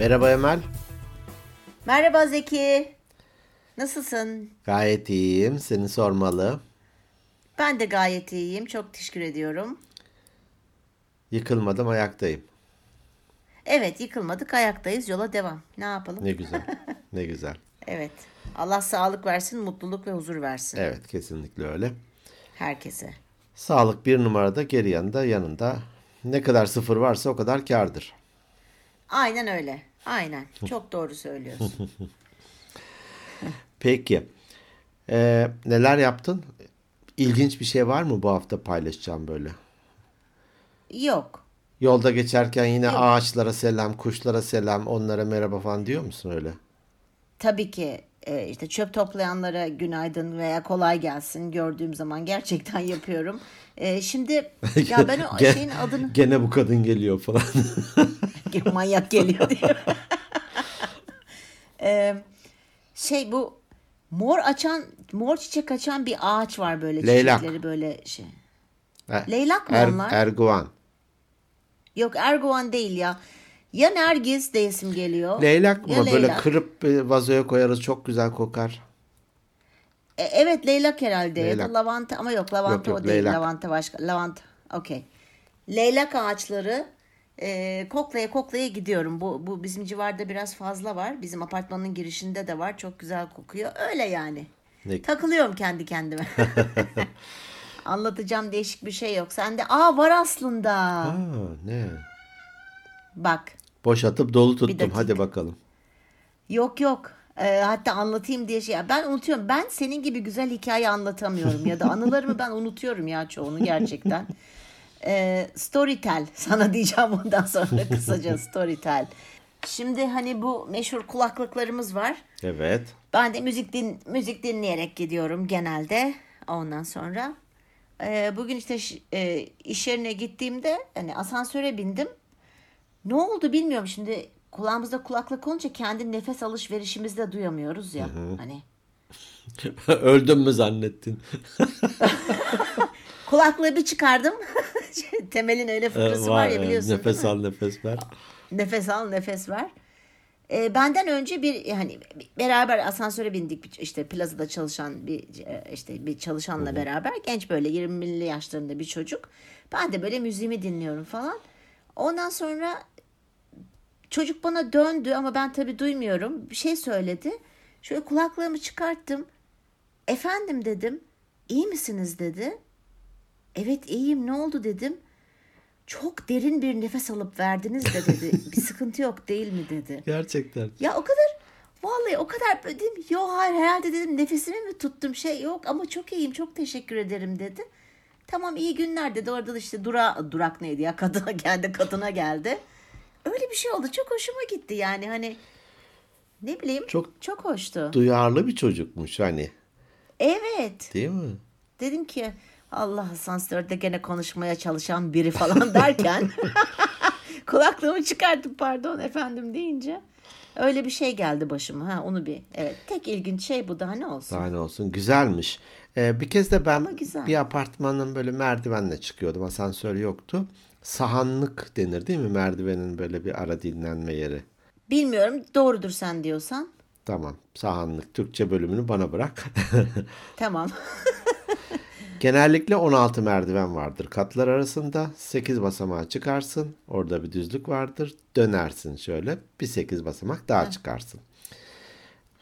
Merhaba Emel. Merhaba Zeki. Nasılsın? Gayet iyiyim. Seni sormalı. Ben de gayet iyiyim. Çok teşekkür ediyorum. Yıkılmadım ayaktayım. Evet yıkılmadık ayaktayız yola devam. Ne yapalım? Ne güzel. ne güzel. Evet. Allah sağlık versin, mutluluk ve huzur versin Evet kesinlikle öyle. herkese. Sağlık bir numarada geri yanında yanında. Ne kadar sıfır varsa o kadar kardır. Aynen öyle. Aynen. Çok doğru söylüyorsun. Peki. Ee, neler yaptın? İlginç bir şey var mı bu hafta paylaşacağım böyle? Yok. Yolda geçerken yine ağaçlara selam, kuşlara selam, onlara merhaba falan diyor musun öyle? Tabii ki e, işte çöp toplayanlara günaydın veya kolay gelsin gördüğüm zaman gerçekten yapıyorum. E, şimdi ya ben o şeyin adını Gene bu kadın geliyor falan. manyak geliyor diye. Ee, şey bu mor açan mor çiçek açan bir ağaç var böyle Leylak. çiçekleri böyle şey. Er- Leylak mı er- onlar? Erguvan. Yok erguvan değil ya. Ya nergis deyesim geliyor. Leylak ya mı? Böyle leylak. kırıp e, vazoya koyarız çok güzel kokar. E, evet leylak herhalde ya Leylak. da lavanta ama yok lavanta Yok, yok, o değil leylak. lavanta başka lavanta okey. Leylak ağaçları e, koklaya koklaya gidiyorum. Bu, bu bizim civarda biraz fazla var. Bizim apartmanın girişinde de var. Çok güzel kokuyor. Öyle yani. Ne- Takılıyorum kendi kendime. Anlatacağım değişik bir şey yok. Sende aa var aslında. Aa, ne? Bak. Boşatıp dolu tuttum. Hadi bakalım. Yok yok. Ee, hatta anlatayım diye şey. Ben unutuyorum. Ben senin gibi güzel hikaye anlatamıyorum ya da anılarımı ben unutuyorum ya çoğunu gerçekten. Ee, storytel sana diyeceğim ondan sonra kısaca storytel. Şimdi hani bu meşhur kulaklıklarımız var. Evet. Ben de müzik din müzik dinleyerek gidiyorum genelde. Ondan sonra e, bugün işte e, iş yerine gittiğimde hani asansöre bindim. Ne oldu bilmiyorum şimdi kulağımızda kulaklık olunca kendi nefes alışverişimizi de duyamıyoruz ya. Hani Öldüm mü zannettin? Kulaklığı bir çıkardım. Temelin öyle fıkrası var, ya evet. biliyorsun. Nefes al nefes ver. Nefes al, nefes ver. Ee, benden önce bir hani beraber asansöre bindik işte plazada çalışan bir e, işte bir çalışanla beraber genç böyle 20'li yaşlarında bir çocuk. Ben de böyle müziğimi dinliyorum falan. Ondan sonra çocuk bana döndü ama ben tabii duymuyorum. Bir şey söyledi. Şöyle kulaklığımı çıkarttım. Efendim dedim. İyi misiniz dedi. Evet iyiyim ne oldu dedim. Çok derin bir nefes alıp verdiniz de dedi. Bir sıkıntı yok değil mi dedi. Gerçekten. Ya o kadar vallahi o kadar böyle dedim. Yok hayır herhalde dedim nefesimi mi tuttum şey yok ama çok iyiyim çok teşekkür ederim dedi. Tamam iyi günler dedi. Orada da işte dura, durak neydi ya kadına geldi kadına geldi. Öyle bir şey oldu. Çok hoşuma gitti yani hani ne bileyim Çok- çok hoştu. Duyarlı bir çocukmuş hani. Evet. Değil mi? Dedim ki Allah asansörde gene konuşmaya çalışan biri falan derken kulaklığımı çıkarttım pardon efendim deyince öyle bir şey geldi başıma. Ha onu bir evet tek ilginç şey bu daha ne olsun. Daha ne olsun. Güzelmiş. Ee, bir kez de ben bir apartmanın böyle merdivenle çıkıyordum. Asansör yoktu. Sahanlık denir değil mi? Merdivenin böyle bir ara dinlenme yeri. Bilmiyorum doğrudur sen diyorsan. Tamam. Sahanlık. Türkçe bölümünü bana bırak. Tamam. Genellikle 16 merdiven vardır. Katlar arasında 8 basamağa çıkarsın. Orada bir düzlük vardır. Dönersin şöyle. Bir 8 basamak daha çıkarsın.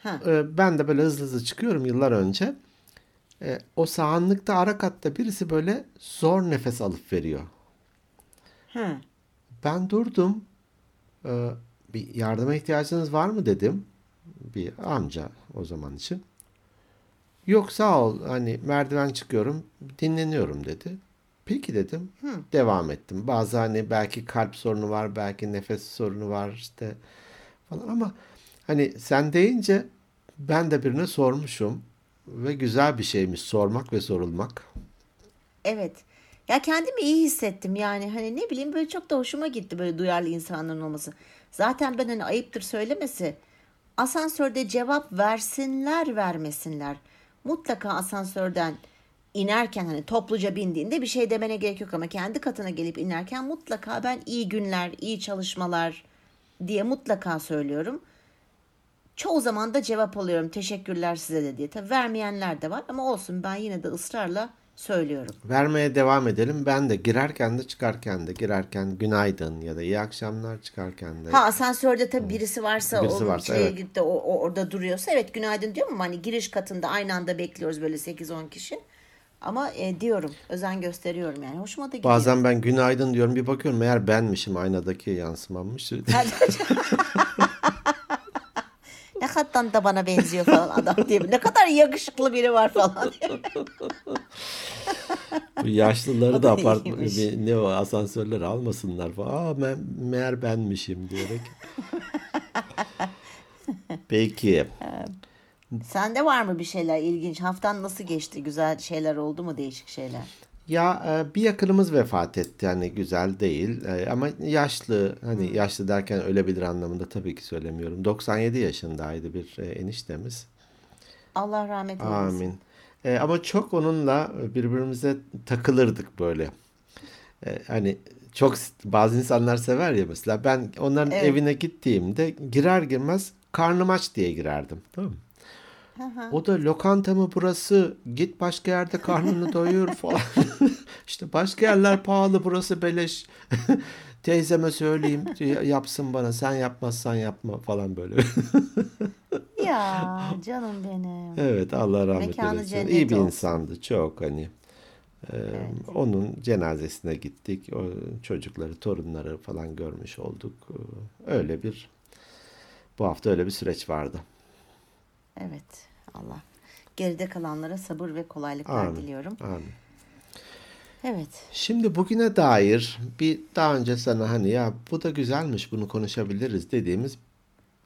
Ha. Ee, Ben de böyle hızlı hızlı çıkıyorum yıllar önce. Ee, O sahanlıkta ara katta birisi böyle zor nefes alıp veriyor. Hı. Ben durdum. Ee, Bir yardıma ihtiyacınız var mı dedim. Bir amca o zaman için. Yok sağ ol hani merdiven çıkıyorum dinleniyorum dedi. Peki dedim. Devam ettim. Bazı hani belki kalp sorunu var, belki nefes sorunu var işte falan ama hani sen deyince ben de birine sormuşum ve güzel bir şeymiş sormak ve sorulmak. Evet. Ya kendimi iyi hissettim yani hani ne bileyim böyle çok da hoşuma gitti böyle duyarlı insanların olması. Zaten ben hani ayıptır söylemesi asansörde cevap versinler vermesinler. Mutlaka asansörden inerken hani topluca bindiğinde bir şey demene gerek yok ama kendi katına gelip inerken mutlaka ben iyi günler, iyi çalışmalar diye mutlaka söylüyorum. Çoğu zaman da cevap alıyorum. Teşekkürler size de diye. Tabii vermeyenler de var ama olsun ben yine de ısrarla söylüyorum. Vermeye devam edelim. Ben de girerken de çıkarken de girerken günaydın ya da iyi akşamlar çıkarken de. Ha asansörde tabii birisi varsa, Birisi onun varsa, şeye evet. gitti, o, o orada duruyorsa evet günaydın diyorum ama hani giriş katında aynı anda bekliyoruz böyle 8-10 kişi. Ama e, diyorum, özen gösteriyorum yani. Hoşuma da gidiyor. Bazen ben günaydın diyorum bir bakıyorum meğer benmişim aynadaki yansımammış. ne kadar da bana benziyor falan adam diye. Ne kadar yakışıklı biri var falan diye. Bu yaşlıları da iyiymiş. bir- ne o asansörleri almasınlar falan. Aa me- meğer benmişim diyerek. Peki. Sende var mı bir şeyler ilginç? Haftan nasıl geçti? Güzel şeyler oldu mu? Değişik şeyler. Ya e, bir yakınımız vefat etti. Yani güzel değil E, ama yaşlı hani yaşlı derken ölebilir anlamında tabii ki söylemiyorum. 97 yaşındaydı bir e, eniştemiz. Allah rahmet eylesin. Amin. E, ama çok onunla birbirimize takılırdık böyle. E, hani çok bazı insanlar sever ya mesela ben onların Evet. evine gittiğimde girer girmez karnım aç diye girerdim. Tamam mı? O da lokanta mı burası? Git başka yerde karnını doyur falan. işte başka yerler pahalı burası beleş. Teyzeme söyleyeyim yapsın bana sen yapmazsan yapma falan böyle. Ya canım benim. Evet Allah rahmet Mekanı eylesin. cennet İyi bir olsun. insandı çok hani. Ee, Onun cenazesine gittik. O çocukları, torunları falan görmüş olduk. Ee, Öyle bir bu hafta öyle bir süreç vardı. Evet Allah. Geride kalanlara sabır ve kolaylıklar Amin. diliyorum. Amin. Evet. Şimdi bugüne dair bir daha önce sana hani ya bu da güzelmiş bunu konuşabiliriz dediğimiz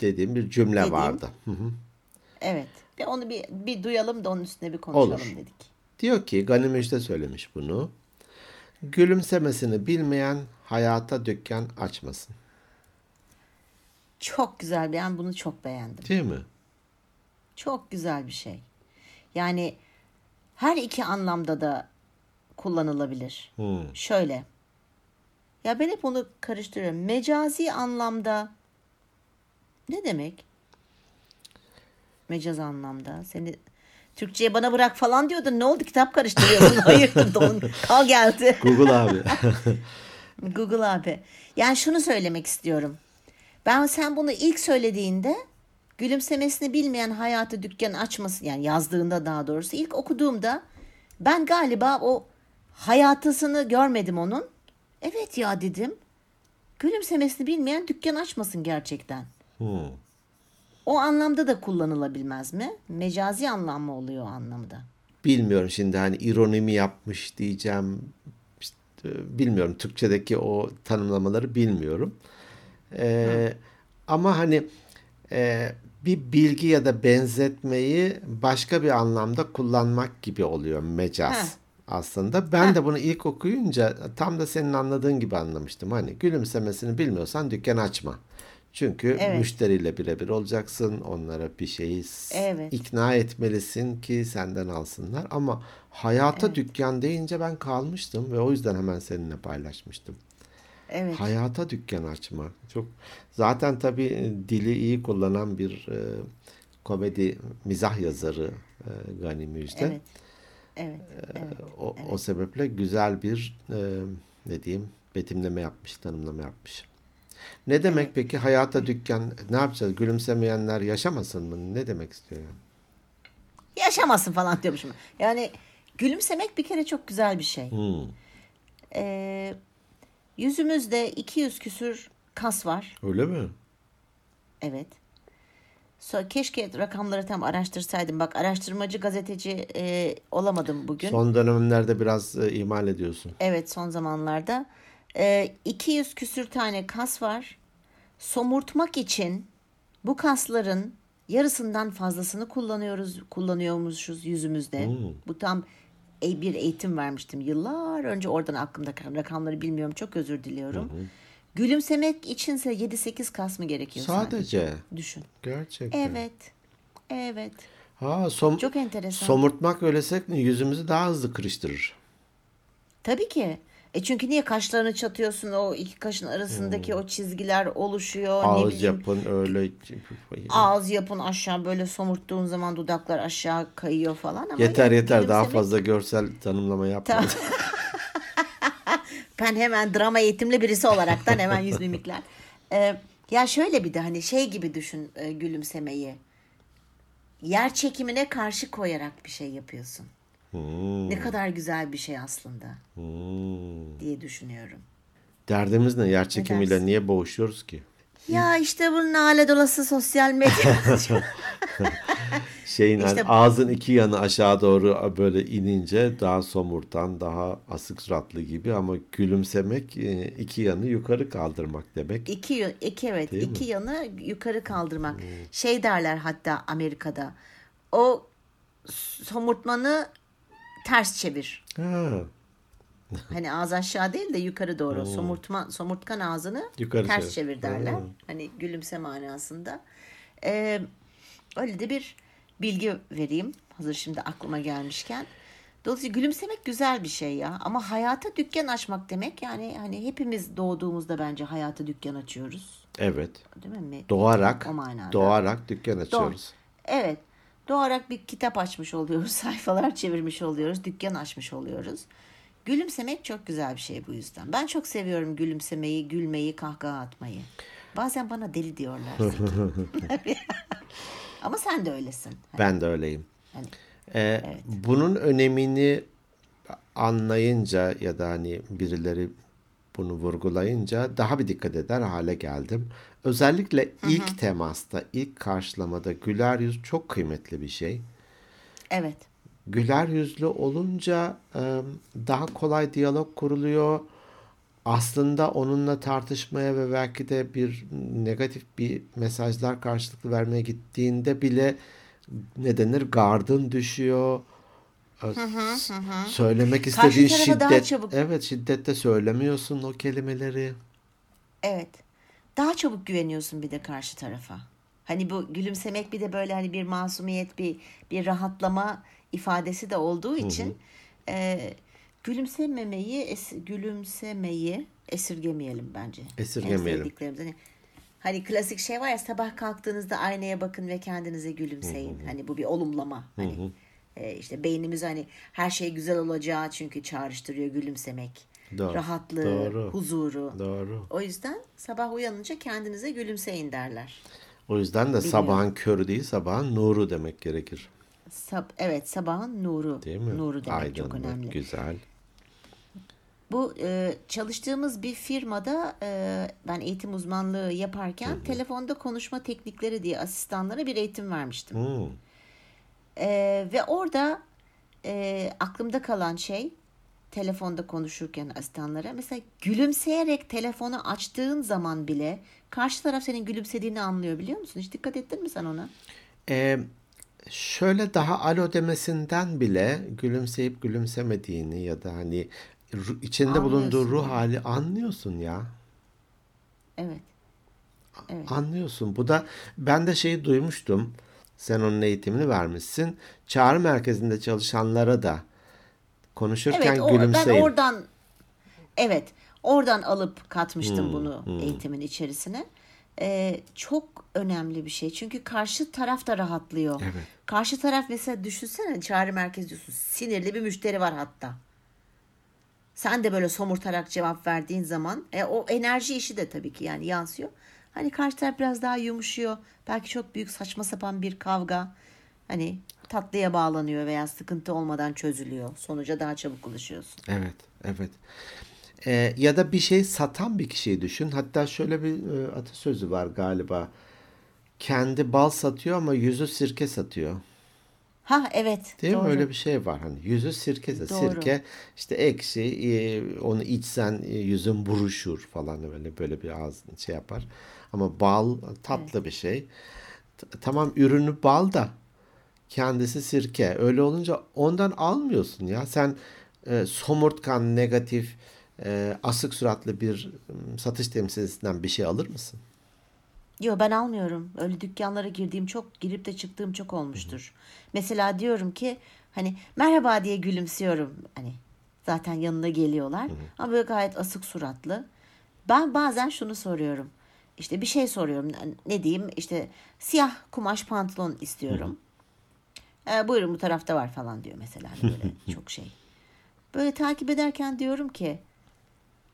dediğim bir cümle Dediğim. vardı. Hı hı. Evet. Bir onu bir, bir duyalım da onun üstüne bir konuşalım Olur. dedik. Diyor ki Gani Müjde söylemiş bunu. Gülümsemesini bilmeyen hayata dükkan açmasın. Çok güzel. Ben bunu çok beğendim. Değil mi? Çok güzel bir şey. Yani her iki anlamda da kullanılabilir. Hmm. Şöyle. Ya ben hep onu karıştırıyorum. Mecazi anlamda ne demek? Mecaz anlamda. Seni Türkçe'ye bana bırak falan diyordun. Ne oldu? Kitap karıştırıyorsun. Hayırdır don. Kal geldi. Google abi. Google abi. Yani şunu söylemek istiyorum. Ben sen bunu ilk söylediğinde gülümsemesini bilmeyen hayatı dükkan açmasın yani yazdığında daha doğrusu ilk okuduğumda ben galiba o hayatısını görmedim onun. Evet ya dedim. Gülümsemesini bilmeyen dükkan açmasın gerçekten. Hmm. O anlamda da kullanılabilmez mi? Mecazi anlam mı oluyor o anlamda? Bilmiyorum şimdi hani ironi mi yapmış diyeceğim. İşte, bilmiyorum Türkçedeki o tanımlamaları bilmiyorum. Ee, ama hani e, bir bilgi ya da benzetmeyi başka bir anlamda kullanmak gibi oluyor mecaz Heh. aslında. Ben de bunu ilk okuyunca tam da senin anladığın gibi anlamıştım. Hani gülümsemesini bilmiyorsan dükkan açma. Çünkü Evet. müşteriyle birebir olacaksın. Onlara bir şeyi Evet. ikna etmelisin ki senden alsınlar. Ama hayata dükkan deyince ben kalmıştım ve o yüzden hemen seninle paylaşmıştım. Evet. Hayata dükkan açma. Çok zaten tabii e, dili iyi kullanan bir e, komedi mizah yazarı e, Gani Müjde. Evet. Evet. Evet. O, o sebeple güzel bir e, ne diyeyim betimleme yapmış, tanımlama yapmış. Ne demek peki hayata dükkan ne yapacağız? Gülümsemeyenler yaşamasın mı? Ne demek istiyor yani? Yaşamasın falan diyormuşum. Yani gülümsemek bir kere çok güzel bir şey. Hmm, Ee, yüzümüzde 200 küsür kas var. öyle mi? Evet. So, keşke rakamları tam araştırsaydım. Bak araştırmacı gazeteci e, olamadım bugün. Son dönemlerde biraz e, ihmal ediyorsun. Evet son zamanlarda. Ee, 200 küsür tane kas var. Somurtmak için bu kasların yarısından fazlasını kullanıyoruz, kullanıyormuşuz yüzümüzde. Bu tam e- bir eğitim vermiştim yıllar önce oradan aklımda kalan rakamları bilmiyorum çok özür diliyorum. Gülümsemek içinse 7-8 kas mı gerekiyor Sadece. Düşün. Gerçekten. Evet. Evet. Ha, som- Çok enteresan. somurtmak öylesek yüzümüzü daha hızlı kırıştırır. Tabii ki. E çünkü niye kaşlarını çatıyorsun o iki kaşın arasındaki o çizgiler oluşuyor. ne Ağız bileyim yapın öyle. ağız yapın aşağı böyle somurttuğun zaman dudaklar aşağı kayıyor falan ama Yeter yani yeter daha fazla görsel tanımlama yapma. Ben hemen drama eğitimli birisi olaraktan hemen yüz mimikler. Ee, ya şöyle bir de hani şey gibi düşün e, gülümsemeyi. Yer çekimine karşı koyarak bir şey yapıyorsun. Hmm, Ne kadar güzel bir şey aslında hmm. diye düşünüyorum. Derdimiz ne? Yer çekimiyle dersin? niye boğuşuyoruz ki? Ya işte bu nale dolası sosyal medya. Şeyin hani İşte- ağzın iki yanı aşağı doğru böyle inince daha somurtan, daha asık suratlı gibi ama gülümsemek e, iki yanı yukarı kaldırmak demek. iki, iki evet Değil mi? Hmm. iki yanı yukarı kaldırmak. Şey derler hatta Amerika'da. O somurtmanı ters çevir. Ha, Hani ağız aşağı değil de yukarı doğru. Somurtma, somurtkan ağzını Hmm. Yukarı ters çevir. çevir derler. Hmm. Hani gülümse manasında. Ee, öyle de bir bilgi vereyim. Hazır şimdi aklıma gelmişken. Dolayısıyla gülümsemek güzel bir şey ya. Ama hayata dükkan açmak demek yani hani hepimiz doğduğumuzda bence hayata dükkan açıyoruz. evet. Değil mi? Doğarak, O manada. doğarak dükkan açıyoruz. Evet. Doğarak bir kitap açmış oluyoruz. Sayfalar çevirmiş oluyoruz. Dükkan açmış oluyoruz. Gülümsemek çok güzel bir şey bu yüzden. Ben çok seviyorum gülümsemeyi, gülmeyi, kahkaha atmayı. Bazen bana deli diyorlar. Ama sen de öylesin. Ben de öyleyim. Hani, Ee, Bunun önemini anlayınca ya da hani birileri bunu vurgulayınca daha bir dikkat eder hale geldim. Özellikle ilk temasta, ilk karşılamada güler yüz çok kıymetli bir şey. evet. Güler yüzlü olunca daha kolay diyalog kuruluyor. Aslında onunla tartışmaya ve belki de bir negatif bir mesajlar karşılıklı vermeye gittiğinde bile ne denir gardın düşüyor. E, s- Söylemek istediğin şiddet. Evet şiddetle söylemiyorsun o kelimeleri. Evet. Daha çabuk güveniyorsun bir de karşı tarafa. Hani bu gülümsemek bir de böyle hani bir masumiyet, bir bir rahatlama ifadesi de olduğu için e, gülümsememeyi, es- gülümsemeyi esirgemeyelim bence. Esirgemeyelim. Hani, hani klasik şey var ya sabah kalktığınızda aynaya bakın ve kendinize gülümseyin. Hani bu bir olumlama. Hani e, işte beynimiz hani her şey güzel olacağı çünkü çağrıştırıyor gülümsemek. Doğru, Rahatlığı, doğru. huzuru. Doğru. O yüzden sabah uyanınca kendinize gülümseyin derler. O yüzden de sabahın körü değil sabahın nuru demek gerekir. Sab evet sabahın nuru. Değil mi? Nuru demek çok Aydınlık, önemli. güzel. Bu e, çalıştığımız bir firmada e, ben eğitim uzmanlığı yaparken telefonda konuşma teknikleri diye asistanlara bir eğitim vermiştim. E, ve orada e, aklımda kalan şey telefonda konuşurken asistanlara mesela gülümseyerek telefonu açtığın zaman bile karşı taraf senin gülümsediğini anlıyor biliyor musun? Hiç dikkat ettin mi sen ona? Ee, şöyle daha alo demesinden bile gülümseyip gülümsemediğini ya da hani içinde bulunduğu ruh hali anlıyorsun ya. Evet. Anlıyorsun. Bu da ben de şeyi duymuştum. Sen onun eğitimini vermişsin. Çağrı merkezinde çalışanlara da konuşurken Evet, o, ben oradan evet, oradan alıp katmıştım Hmm, bunu eğitimin içerisine. Ee, çok önemli bir şey. Çünkü karşı taraf da rahatlıyor. Evet. Karşı taraf mesela düşünsene çağrı merkezi diyorsun. Sinirli bir müşteri var hatta. Sen de böyle somurtarak cevap verdiğin zaman e, o enerji işi de tabii ki yani yansıyor. Hani karşı taraf biraz daha yumuşuyor. Belki çok büyük saçma sapan bir kavga hani tatlıya bağlanıyor veya sıkıntı olmadan çözülüyor. Sonuca daha çabuk ulaşıyorsun. Evet, evet. Ee, ya da bir şey satan bir kişiyi düşün. Hatta şöyle bir e, atasözü var galiba. Kendi bal satıyor ama yüzü sirke satıyor. Ha evet. Değil doğru. mi? Öyle bir şey var. Hani yüzü sirke, Doğru. sirke işte ekşi, e, onu içsen e, yüzün buruşur falan böyle böyle bir ağız şey yapar. Ama bal tatlı bir şey. T- Tamam ürünü bal da kendisi sirke. Öyle olunca ondan almıyorsun ya. Sen e, somurtkan, negatif, e, asık suratlı bir satış temsilcisinden bir şey alır mısın? Yo ben almıyorum. Öyle dükkanlara girdiğim çok, girip de çıktığım çok olmuştur. Mesela diyorum ki hani merhaba diye gülümsüyorum. Hani Zaten yanına geliyorlar. Ama böyle gayet asık suratlı. Ben bazen şunu soruyorum. İşte bir şey soruyorum. Ne diyeyim? İşte siyah kumaş pantolon istiyorum. E, buyurun bu tarafta var falan diyor mesela. Hani böyle çok şey. Böyle takip ederken diyorum ki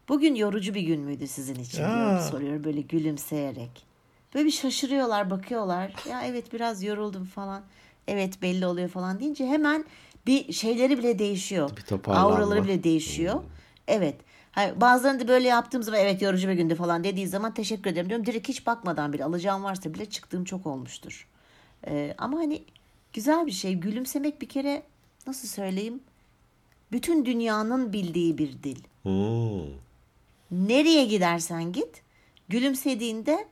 bugün yorucu bir gün müydü sizin için Aa. soruyor böyle gülümseyerek. Böyle bir şaşırıyorlar bakıyorlar. Ya evet biraz yoruldum falan. Evet belli oluyor falan deyince hemen bir şeyleri bile değişiyor. Bir. Auraları bile değişiyor. Evet. Hani bazılarını da böyle yaptığım zaman evet yorucu bir gündü falan dediği zaman teşekkür ederim diyorum. Direkt hiç bakmadan bile alacağım varsa bile çıktığım çok olmuştur. Ee, ama hani güzel bir şey. Gülümsemek bir kere nasıl söyleyeyim? Bütün dünyanın bildiği bir dil. Hmm. Nereye gidersen git gülümsediğinde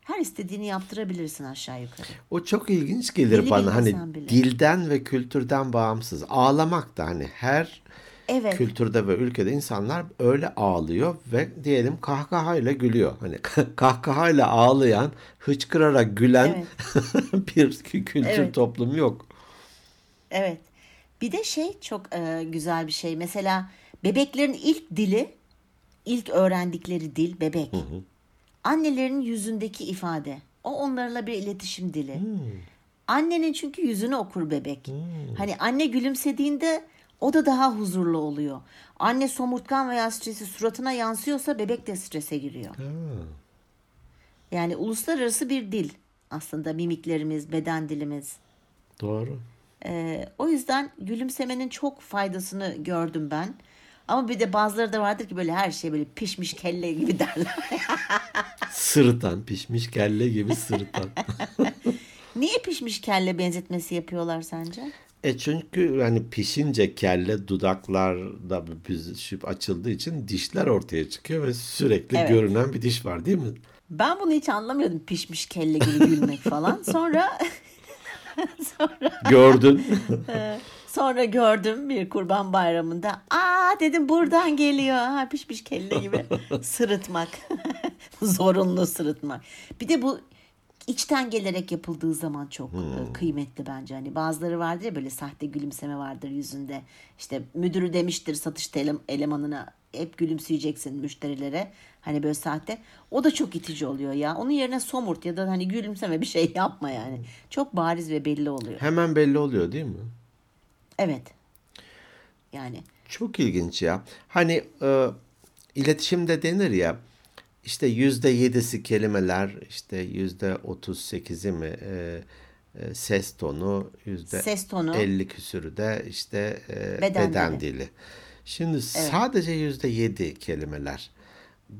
her istediğini yaptırabilirsin aşağı yukarı. O çok ilginç gelir Dili bana hani bile. dilden ve kültürden bağımsız. Ağlamak da hani her Evet. kültürde ve ülkede insanlar öyle ağlıyor ve diyelim kahkahayla gülüyor. Hani kahkahayla ağlayan, hıçkırarak gülen bir kültür Evet. toplumu yok. Evet. Bir de şey çok e, güzel bir şey. Mesela bebeklerin ilk dili, ilk öğrendikleri dil bebek. Annelerin yüzündeki ifade. O onlarla bir iletişim dili. Annenin çünkü yüzünü okur bebek. Hani anne gülümsediğinde o da daha huzurlu oluyor. Anne somurtkan veya stresi suratına yansıyorsa bebek de strese giriyor. Yani uluslararası bir dil aslında mimiklerimiz, beden dilimiz. Doğru. Ee, o yüzden gülümsemenin çok faydasını gördüm ben. Ama bir de bazıları da vardır ki böyle her şey böyle pişmiş kelle gibi derler. Sırıtan, pişmiş kelle gibi sırıtan. Niye pişmiş kelle benzetmesi yapıyorlar sence? E çünkü hani pişince kelle dudaklarda büzüşüp açıldığı için dişler ortaya çıkıyor ve sürekli Evet. görünen bir diş var değil mi? Ben bunu hiç anlamıyordum pişmiş kelle gibi gülmek falan. Sonra Gördün. sonra gördüm bir kurban bayramında. Aa dedim buradan geliyor. Ha, pişmiş kelle gibi sırıtmak. Zorunlu sırıtmak. Bir de bu içten gelerek yapıldığı zaman çok e, kıymetli bence. Hani bazıları vardır ya böyle sahte gülümseme vardır yüzünde. İşte müdürü demiştir satış ele- elemanına hep gülümseyeceksin müşterilere. Hani böyle sahte. O da çok itici oluyor ya. Onun yerine somurt ya da hani gülümseme bir şey yapma yani. Çok bariz ve belli oluyor. Hemen belli oluyor değil mi? Evet. Yani Çok ilginç ya. Hani e, iletişimde denir ya işte yüzde yedisi kelimeler işte yüzde otuz sekizi mi e, e, ses tonu yüzde Ses tonu. elli küsürü de işte e, Beden beden, dili. dili. Şimdi sadece yüzde yedi kelimeler.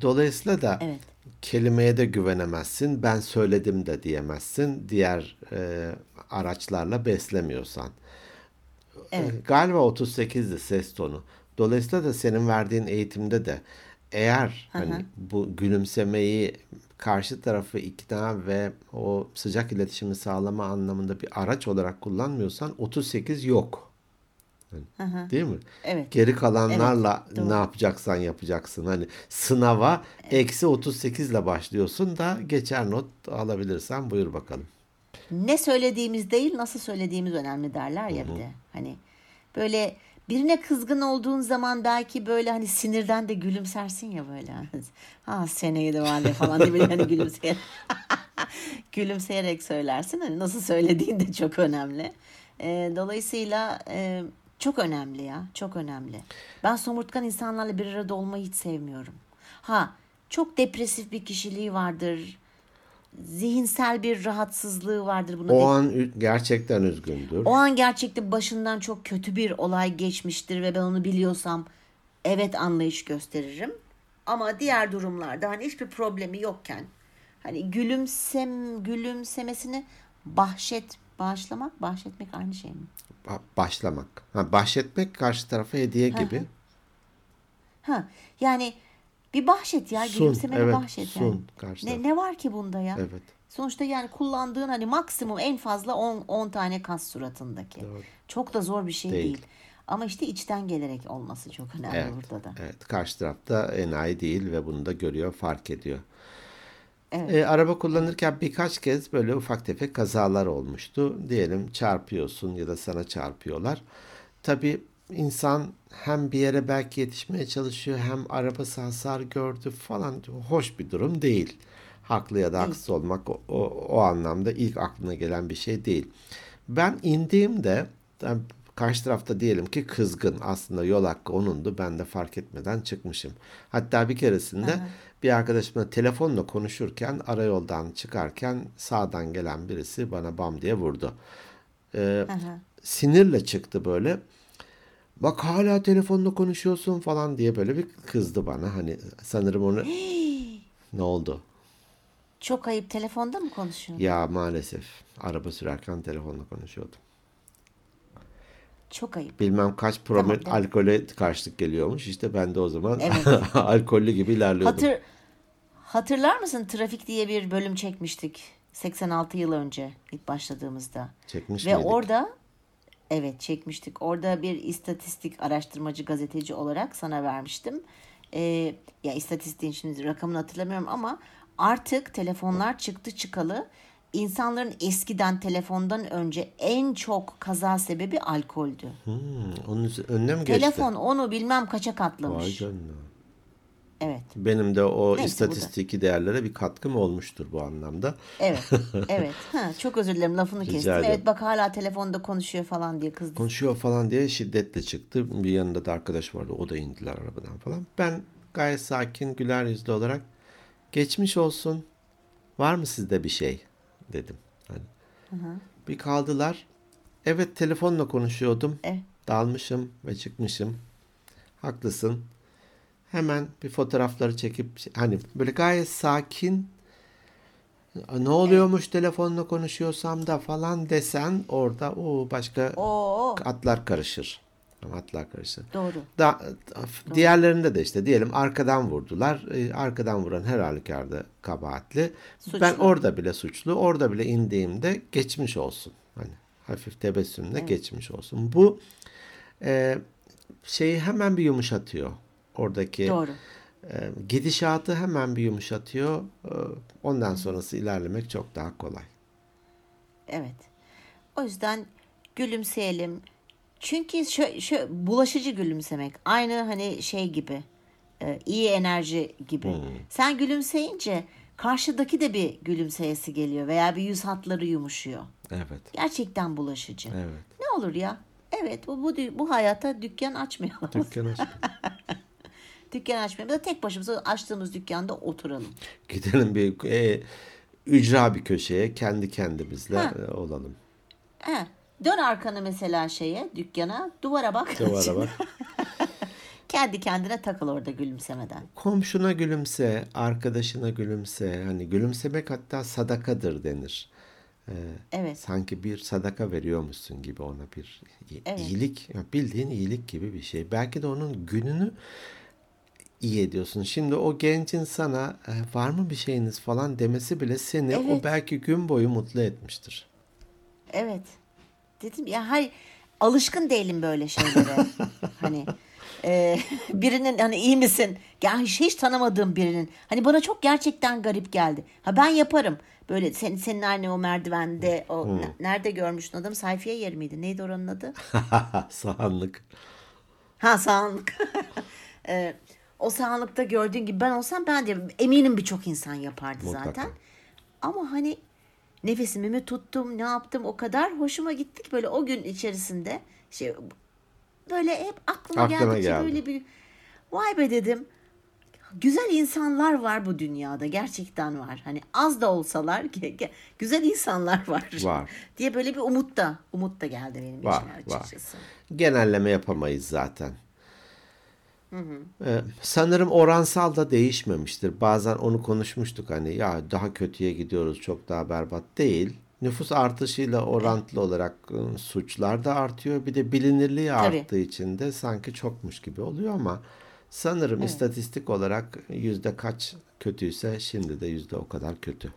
Dolayısıyla da Evet. kelimeye de güvenemezsin. Ben söyledim de diyemezsin. Diğer e, araçlarla beslemiyorsan. Evet. E, Galiba 38'di ses tonu. Dolayısıyla da senin verdiğin eğitimde de eğer hani bu gülümsemeyi karşı tarafı ikna ve o sıcak iletişimi sağlama anlamında bir araç olarak kullanmıyorsan 38 yok. Hani, Değil mi? Evet. Geri kalanlarla Evet, doğru. ne yapacaksan yapacaksın. Hani sınava eksi 38 ile başlıyorsun da geçer not alabilirsen buyur bakalım. ne söylediğimiz değil nasıl söylediğimiz önemli derler ya bir de. Hani böyle birine kızgın olduğun zaman belki böyle hani sinirden de gülümsersin ya böyle. Ha seneye de var ya falan diye böyle hani gülümseyerek, gülümseyerek söylersin. Hani nasıl söylediğin de çok önemli. Ee, dolayısıyla e, çok önemli ya çok önemli. Ben somurtkan insanlarla bir arada olmayı hiç sevmiyorum. Ha çok depresif bir kişiliği vardır. Zihinsel bir rahatsızlığı vardır. Buna O de- an gerçekten üzgündür. o an gerçekten başından çok kötü bir olay geçmiştir ve ben onu biliyorsam evet anlayış gösteririm. Ama diğer durumlarda hani hiçbir problemi yokken hani gülümsem gülümsemesini bahşet bağışlamak bahşetmek aynı şey mi? Ba- Başlamak. Ha, bahşetmek karşı tarafa hediye gibi. Ha yani bir bahşet ya Sun, gülümsemeni evet, bahşet sun yani. karşı Ne, ne var ki bunda ya? Evet. Sonuçta yani kullandığın hani maksimum en fazla 10 10 tane kas suratındaki. Çok da zor bir şey Değil. değil. Ama işte içten gelerek olması çok önemli Evet. burada da. Evet. Karşı tarafta enayi değil ve bunu da görüyor, fark ediyor. Evet. E, araba kullanırken birkaç kez böyle ufak tefek kazalar olmuştu. Diyelim çarpıyorsun ya da sana çarpıyorlar. Tabii insan hem bir yere belki yetişmeye çalışıyor hem arabası hasar gördü falan hoş bir durum değil. Haklı ya da haksız olmak o, o, o anlamda ilk aklına gelen bir şey değil. Ben indiğimde karşı tarafta diyelim ki kızgın aslında yol hakkı onundu ben de fark etmeden çıkmışım. Hatta bir keresinde bir arkadaşımla telefonla konuşurken arayoldan çıkarken sağdan gelen birisi bana bam diye vurdu. Ee, sinirle çıktı böyle. Bak hala telefonla konuşuyorsun falan diye böyle bir kızdı bana. Hani sanırım onu ne oldu? Çok ayıp telefonda mı konuşuyorsun? Ya maalesef araba sürerken telefonla konuşuyordum. Çok ayıp. Bilmem kaç promil Tamam, alkole karşılık geliyormuş. İşte ben de o zaman Evet. alkollü gibi ilerliyordum. Hatır Hatırlar mısın Trafik diye bir bölüm çekmiştik 86 yıl önce ilk başladığımızda. Çekmiş Ve miydik? orada evet çekmiştik. Orada bir istatistik araştırmacı gazeteci olarak sana vermiştim. Ee, ya istatistiğin şimdi rakamını hatırlamıyorum ama artık telefonlar çıktı çıkalı insanların eskiden telefondan önce en çok kaza sebebi alkoldü. Hmm, onun önüne mi geçti? Telefon onu bilmem kaça Vay katlamış. canına. Evet. Benim de o Neyse, istatistiki değerlere bir katkım olmuştur bu anlamda. Evet. Evet. Ha, çok özür dilerim lafını Rica kestim. ederim. Evet bak hala telefonda konuşuyor falan diye kızdı. Konuşuyor falan diye şiddetle çıktı. Bir yanında da arkadaş vardı. O da indiler arabadan falan. Ben gayet sakin, güler yüzlü olarak geçmiş olsun. Var mı sizde bir şey? Dedim. Hani. Bir kaldılar. Evet telefonla konuşuyordum. Evet. Dalmışım ve çıkmışım. Haklısın. Hemen bir fotoğrafları çekip hani böyle gayet sakin ne oluyormuş telefonla konuşuyorsam da falan desen orada o başka Oo, atlar karışır. Atlar karışır. doğru. Da, diğerlerinde de işte diyelim arkadan vurdular. Ee, Arkadan vuran her halükarda kabahatli. Suçlu. Ben orada bile suçlu. Orada bile indiğimde geçmiş olsun. Hani hafif tebessümle geçmiş olsun. Bu e, şeyi hemen bir yumuşatıyor. Oradaki Doğru. e, gidişatı hemen bir yumuşatıyor. E, ondan sonrası ilerlemek çok daha kolay. Evet. O yüzden gülümseyelim. Çünkü şu, şu bulaşıcı gülümsemek. Aynı hani şey gibi. e, iyi enerji gibi. Sen gülümseyince karşıdaki de bir gülümseyesi geliyor veya bir yüz hatları yumuşuyor. Evet. Gerçekten bulaşıcı. Evet. Ne olur ya? Evet bu, bu, bu hayata dükkan açmayalım. Dükkan aç. dükkan açmayalım. Da tek başımıza açtığımız dükkanda oturalım. Gidelim bir e, ücra bir köşeye kendi kendimizle Ha. e, olalım. He. Dön arkanı mesela şeye dükkana duvara bak. Duvara bak. Kendi kendine takıl orada gülümsemeden. Komşuna gülümse, arkadaşına gülümse. Hani gülümsemek hatta sadakadır denir. Ee, Evet. Sanki bir sadaka veriyormuşsun gibi ona bir Evet. iyilik, bildiğin iyilik gibi bir şey. Belki de onun gününü iyi ediyorsun. Şimdi o gencin sana "E, var mı bir şeyiniz falan demesi bile seni o Evet. belki gün boyu mutlu etmiştir. Evet. Dedim ya hayır alışkın değilim böyle şeylere. hani e, birinin hani iyi misin? Ya hiç, hiç tanımadığım birinin. Hani bana çok gerçekten garip geldi. Ha ben yaparım. Böyle senin senin aynı o merdivende o ne- nerede görmüştün adamı? Sayfiye yeri miydi? Neydi oranın adı? Sahanlık. Ha sağlık. Ee, o sağlıkta gördüğün gibi ben olsam ben de eminim birçok insan yapardı Mutlaka. zaten. Ama hani nefesimi mi tuttum ne yaptım o kadar hoşuma gitti ki böyle o gün içerisinde şey böyle hep aklıma, Aklıma geldikçe geldi. böyle bir vay be dedim. Güzel insanlar var bu dünyada gerçekten var. Hani az da olsalar güzel insanlar var. Var. diye böyle bir umut da umut da geldi benim Var, içime var. açıkçası. genelleme yapamayız zaten. Ee, sanırım oransal da değişmemiştir. Bazen onu konuşmuştuk hani ya daha kötüye gidiyoruz çok daha berbat değil. Nüfus artışıyla orantılı olarak ıı, suçlar da artıyor. Bir de bilinirliği Tabii. arttığı için de sanki çokmuş gibi oluyor ama sanırım istatistik olarak yüzde kaç kötüyse şimdi de yüzde o kadar kötü.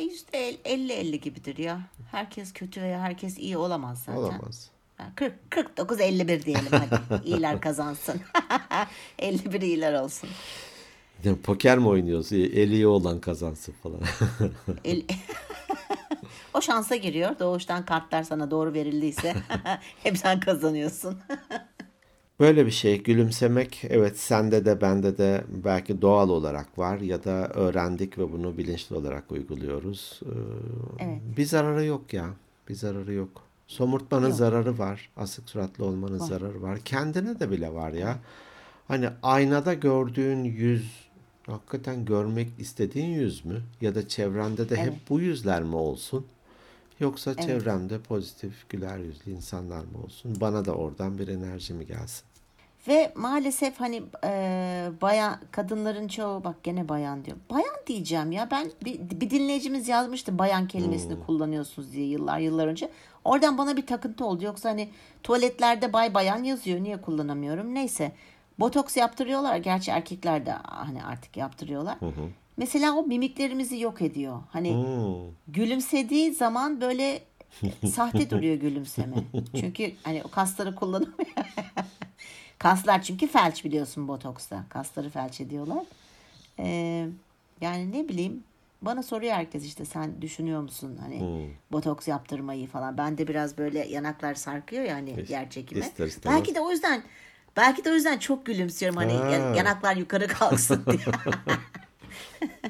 Yüzde el- 50-50 gibidir ya. Herkes kötü veya herkes iyi olamaz zaten. Olamaz. Ha, 40, 49 51 diyelim hadi. İyiler kazansın. 51 iyiler olsun. De Poker mi oynuyoruz? Eli iyi olan kazansın falan. El... O şansa giriyor. Doğuştan kartlar sana doğru verildiyse hep sen kazanıyorsun. Böyle bir şey gülümsemek evet sende de bende de belki doğal olarak var ya da öğrendik ve bunu bilinçli olarak uyguluyoruz. Ee, Evet. Bir zararı yok ya. Bir zararı yok. Somurtmanın Yok. zararı var. Asık suratlı olmanın zararı var. Kendine de bile var ya. Hani aynada gördüğün yüz hakikaten görmek istediğin yüz mü? Ya da çevrende de hep Evet. bu yüzler mi olsun? Yoksa çevremde pozitif, güler yüzlü insanlar mı olsun? Bana da oradan bir enerji mi gelsin? Ve maalesef hani e, bayan kadınların çoğu bak gene bayan diyor. Bayan diyeceğim ya ben bir, bir dinleyicimiz yazmıştı bayan kelimesini kullanıyorsunuz diye yıllar yıllar önce. Oradan bana bir takıntı oldu. Yoksa hani tuvaletlerde bay bayan yazıyor niye kullanamıyorum neyse. Botoks yaptırıyorlar gerçi erkekler de hani artık yaptırıyorlar. Mesela o mimiklerimizi yok ediyor. Hani Hmm. gülümsediği zaman böyle sahte duruyor gülümseme. Çünkü hani o kasları kullanamıyor. Kaslar çünkü felç biliyorsun botoksta. Kasları felç ediyorlar. Ee, yani ne bileyim bana soruyor herkes işte sen düşünüyor musun hani botoks yaptırmayı falan. Ben de biraz böyle yanaklar sarkıyor ya hani yer çekimi. ister istemez. Belki de o yüzden belki de o yüzden çok gülümsüyorum hani Ha. yan- yanaklar yukarı kalksın diye.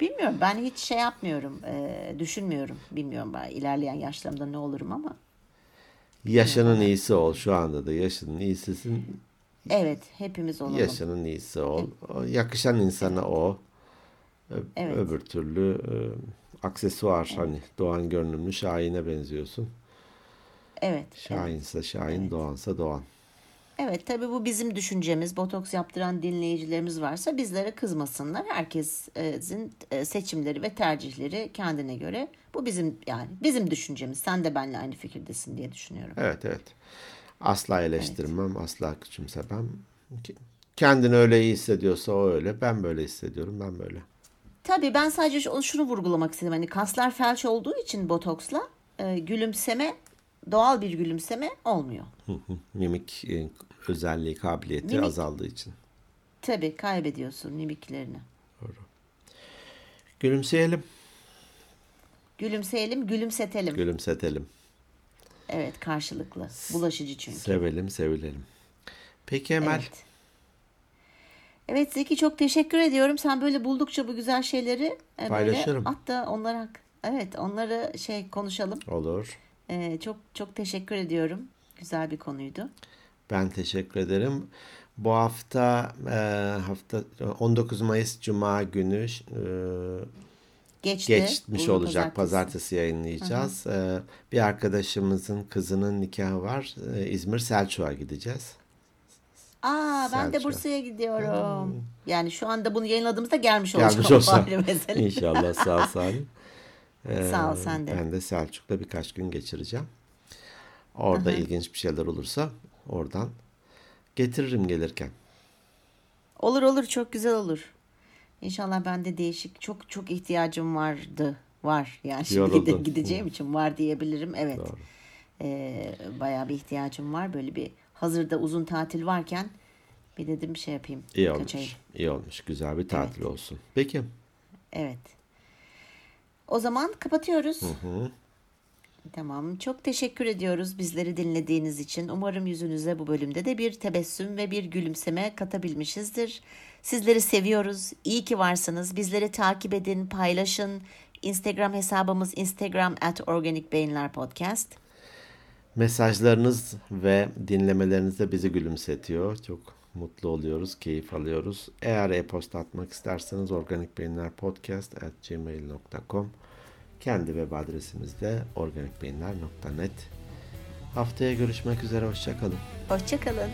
Bilmiyorum ben hiç şey yapmıyorum e, düşünmüyorum bilmiyorum ben ilerleyen yaşlarımda ne olurum ama Yaşının iyisi ol. Şu anda da yaşının iyisisin. evet hepimiz olalım. Yaşının iyisi ol. O yakışan insana o. Ö- Evet. Öbür türlü e, aksesuar hani Doğan görünümlü Şahin'e benziyorsun. Evet. Evet. Şahinse Şahin, Doğansa Doğan. Evet tabii bu bizim düşüncemiz. Botoks yaptıran dinleyicilerimiz varsa bizlere kızmasınlar. Herkesin e, seçimleri ve tercihleri kendine göre. Bu bizim yani bizim düşüncemiz. Sen de benimle aynı fikirdesin diye düşünüyorum. Evet evet. Asla eleştirmem, asla küçümsemem. Kendini öyle iyi hissediyorsa o öyle. Ben böyle hissediyorum, ben böyle. Tabii ben sadece şu- şunu vurgulamak istedim. Hani kaslar felç olduğu için botoksla e, gülümseme doğal bir gülümseme olmuyor. Hı hı. Mimik e, özelliği, kabiliyeti Mimik- azaldığı için. Tabii kaybediyorsun mimiklerini. Gülümseyelim, Gülümseyelim, gülümsetelim. gülümsetelim. Evet karşılıklı. Bulaşıcı çünkü. Sevelim, sevilelim. Peki Emel, Evet. Evet Zeki çok teşekkür ediyorum. Sen böyle buldukça bu güzel şeyleri e, böyle Paylaşırım. at da onlara evet onları şey konuşalım. olur. E, çok çok teşekkür ediyorum. Güzel bir konuydu. Ben teşekkür ederim. Bu hafta e, hafta 19 Mayıs Cuma günü e, Geçti. geçmiş Bugün olacak. Pazartesi, yayınlayacağız. E, bir arkadaşımızın kızının nikahı var. E, İzmir Selçuk'a gideceğiz. Aa ben de Selçuk. Bursa'ya gidiyorum. Yani şu anda bunu yayınladığımızda gelmiş, Gelmiş olacağım. olsa Ayrı mesele. inşallah sağ salim. E, Sağ ol, sen de. Ben de Selçuk'ta birkaç gün geçireceğim. Orada ilginç bir şeyler olursa oradan getiririm gelirken. Olur olur çok güzel olur. İnşallah ben de değişik çok çok ihtiyacım vardı. Var yani şimdi Yoruldun. gideceğim için var diyebilirim. Evet. Doğru. Ee, bayağı bir ihtiyacım var. Böyle bir hazırda uzun tatil varken bir dedim bir şey yapayım. İyi olmuş. İyi olmuş. Güzel bir tatil olsun. Peki. Evet. O zaman kapatıyoruz. Tamam. Çok teşekkür ediyoruz bizleri dinlediğiniz için. Umarım yüzünüze bu bölümde de bir tebessüm ve bir gülümseme katabilmişizdir. Sizleri seviyoruz. İyi ki varsınız. Bizleri takip edin, paylaşın. Instagram hesabımız Instagram at Organik Beyinler Podcast. Mesajlarınız ve dinlemeleriniz de bizi gülümsetiyor. Çok mutlu oluyoruz, keyif alıyoruz. Eğer e-posta atmak isterseniz organikbeyinlerpodcast@gmail.com Kendi web adresimiz de organikbeyinler.net Haftaya görüşmek üzere, hoşçakalın. Hoşçakalın.